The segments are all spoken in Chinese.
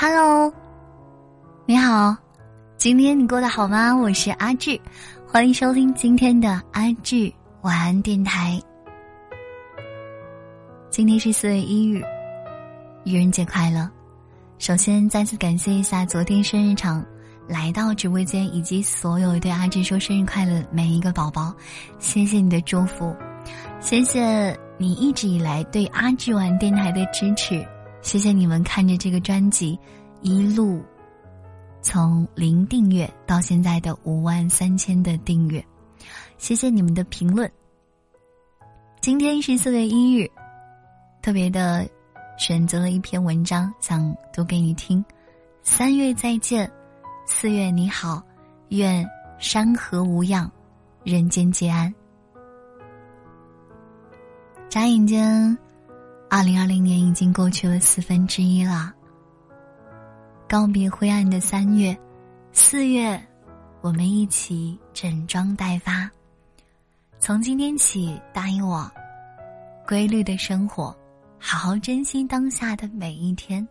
Hello，你好，今天你过得好吗？我是阿志，欢迎收听今天的阿志晚安电台。今天是四月一日，愚人节快乐！首先再次感谢一下昨天生日场来到直播间以及所有对阿志说生日快乐每一个宝宝，谢谢你的祝福，谢谢你一直以来对阿志晚电台的支持。谢谢你们看着这个专辑一路从零订阅到现在的五万三千的订阅，谢谢你们的评论。今天是四月一日，特别的选择了一篇文章想读给你听。三月再见，四月你好，愿山河无恙，人间皆安。眨眼间。二零二零年已经过去了四分之一了。告别灰暗的三月，四月，我们一起整装待发。从今天起，答应我，规律的生活，好好珍惜当下的每一天。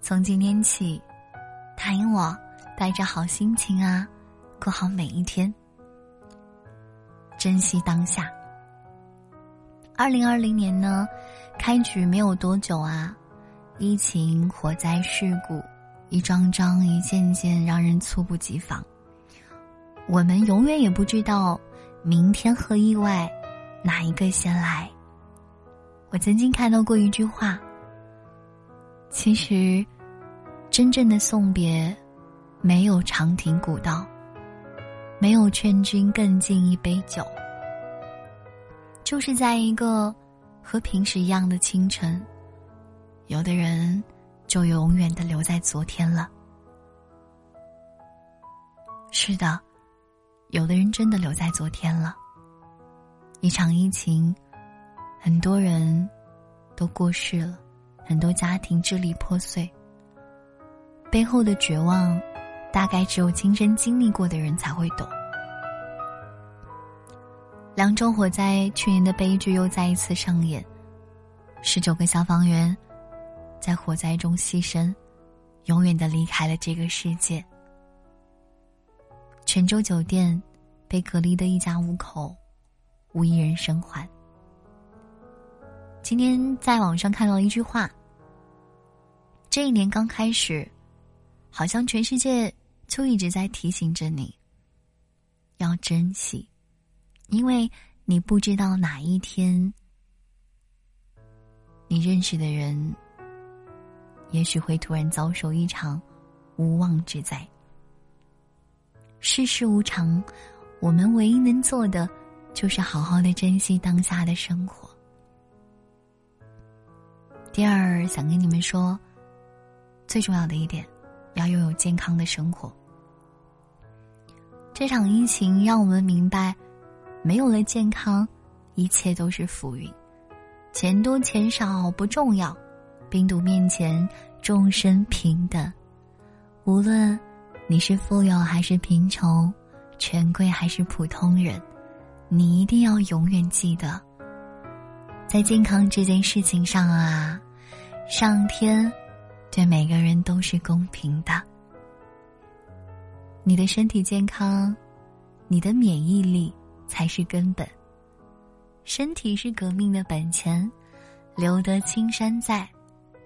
从今天起，答应我，带着好心情啊，过好每一天，珍惜当下。二零二零年呢？开局没有多久啊，疫情、火灾、事故，一桩桩、一件件，让人猝不及防。我们永远也不知道明天和意外哪一个先来。我曾经看到过一句话：其实，真正的送别，没有长亭古道，没有劝君更尽一杯酒，就是在一个。和平时一样的清晨，有的人就永远的留在昨天了。是的，有的人真的留在昨天了。一场疫情，很多人都过世了，很多家庭支离破碎。背后的绝望，大概只有亲身经历过的人才会懂。凉州火灾，去年的悲剧又再一次上演。十九个消防员在火灾中牺牲，永远的离开了这个世界。泉州酒店被隔离的一家五口，无一人生还。今天在网上看到一句话：这一年刚开始，好像全世界就一直在提醒着你，要珍惜。因为你不知道哪一天，你认识的人，也许会突然遭受一场无妄之灾。世事无常，我们唯一能做的，就是好好的珍惜当下的生活。第二，想跟你们说，最重要的一点，要拥有健康的生活。这场疫情让我们明白。没有了健康，一切都是浮云。钱多钱少不重要，病毒面前众生平等。无论你是富有还是贫穷，权贵还是普通人，你一定要永远记得，在健康这件事情上啊，上天对每个人都是公平的。你的身体健康，你的免疫力。才是根本。身体是革命的本钱，留得青山在，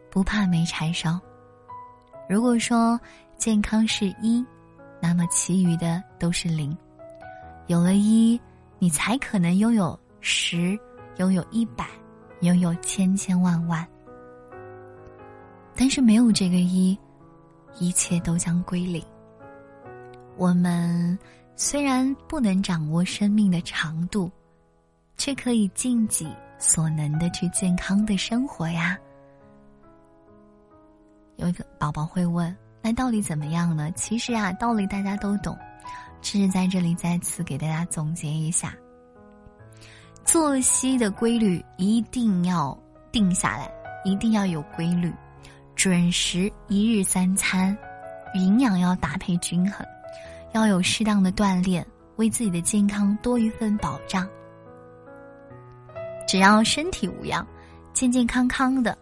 不怕没柴烧。如果说健康是一，那么其余的都是零。有了一，你才可能拥有十，拥有一百，拥有千千万万。但是没有这个一，一切都将归零。我们。虽然不能掌握生命的长度，却可以尽己所能的去健康的生活呀。有一个宝宝会问：“那到底怎么样呢？”其实啊，道理大家都懂，只是在这里再次给大家总结一下：作息的规律一定要定下来，一定要有规律，准时一日三餐，营养要搭配均衡。要有适当的锻炼，为自己的健康多一份保障。只要身体无恙，健健康康的，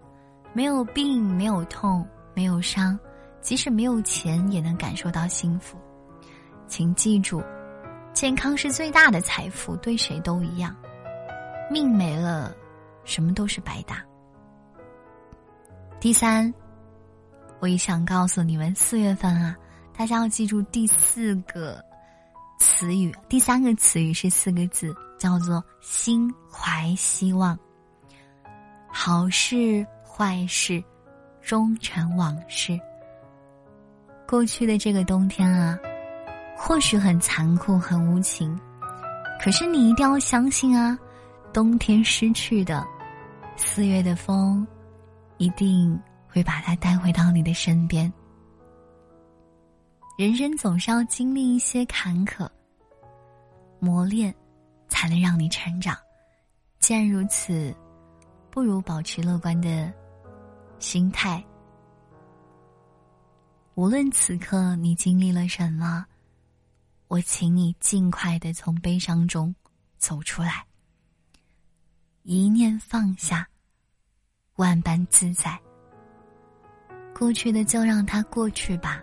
没有病，没有痛，没有伤，即使没有钱也能感受到幸福。请记住，健康是最大的财富，对谁都一样。命没了，什么都是白搭。第三，我也想告诉你们，四月份啊，大家要记住第四个词语，第三个词语是四个字，叫做心怀希望。好事坏事，终成往事。过去的这个冬天啊，或许很残酷、很无情，可是你一定要相信啊，冬天失去的，四月的风。一定会把它带回到你的身边。人生总是要经历一些坎坷磨练，才能让你成长。既然如此，不如保持乐观的心态。无论此刻你经历了什么，我请你尽快的从悲伤中走出来，一念放下。万般自在。过去的就让它过去吧，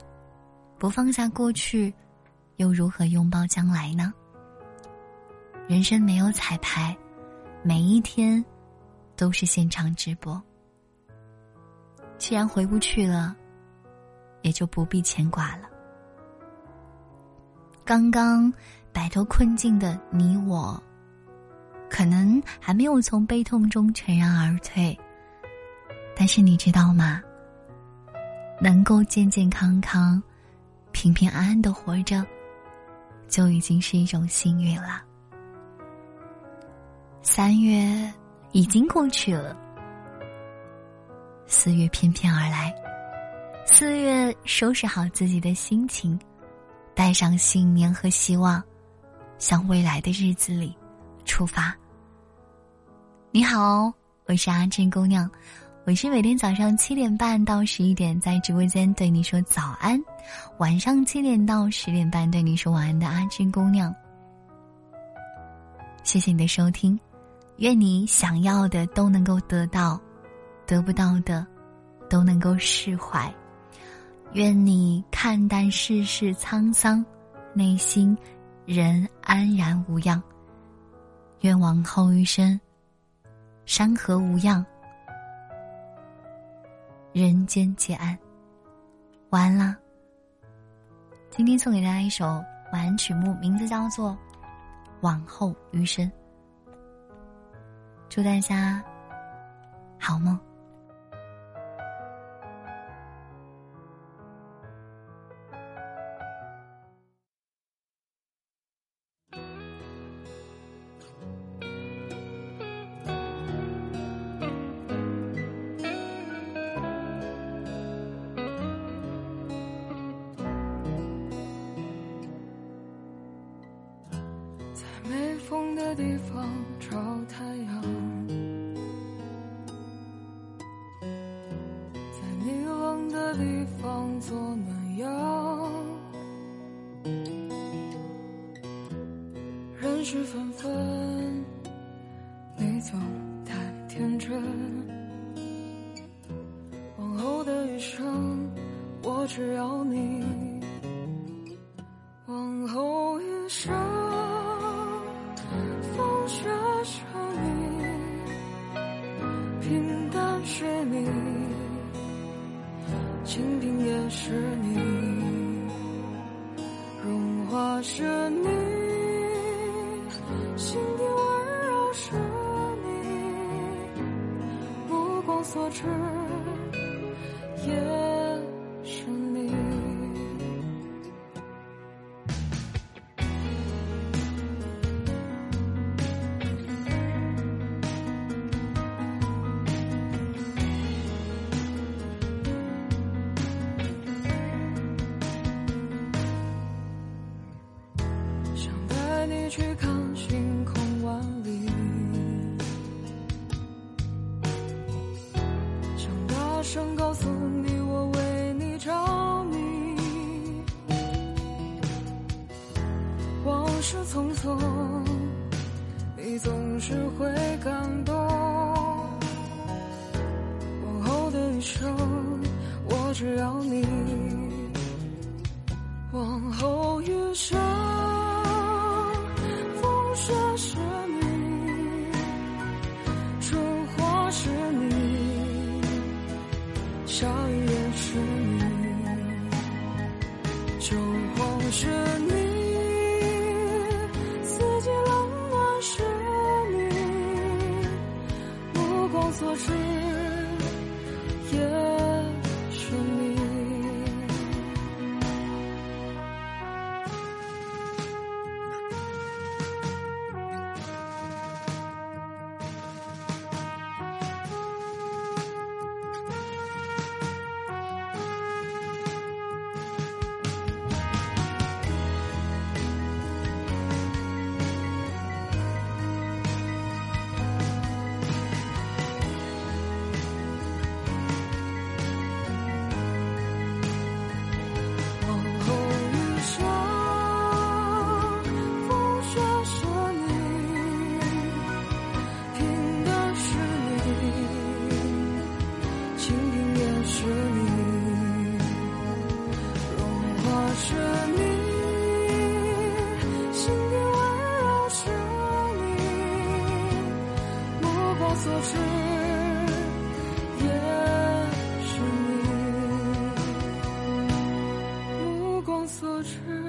不放下过去，又如何拥抱将来呢？人生没有彩排，每一天都是现场直播。既然回不去了，也就不必牵挂了。刚刚摆脱困境的你我，可能还没有从悲痛中全然而退。但是你知道吗？能够健健康康、平平安安的活着，就已经是一种幸运了。三月已经过去了，四月翩翩而来。四月，收拾好自己的心情，带上信念和希望，向未来的日子里出发。你好，我是阿珍姑娘。我是每天早上七点半到十一点在直播间对你说早安，晚上七点到十点半对你说晚安的阿珍姑娘。谢谢你的收听，愿你想要的都能够得到，得不到的都能够释怀。愿你看淡世事沧桑，内心仍安然无恙。愿往后余生，山河无恙。人间皆安，晚安啦。今天送给大家一首晚安曲目，名字叫做《往后余生》。祝大家好梦。的地方找太阳，在你冷的地方做暖阳。人事纷纷，你总太天真。往后的余生，我只要是你清贫也是你，融化是你，心底温柔是你，目光所至。是匆匆，你总是会感动。往后的余生，我。只要你。往后余生，目光所知。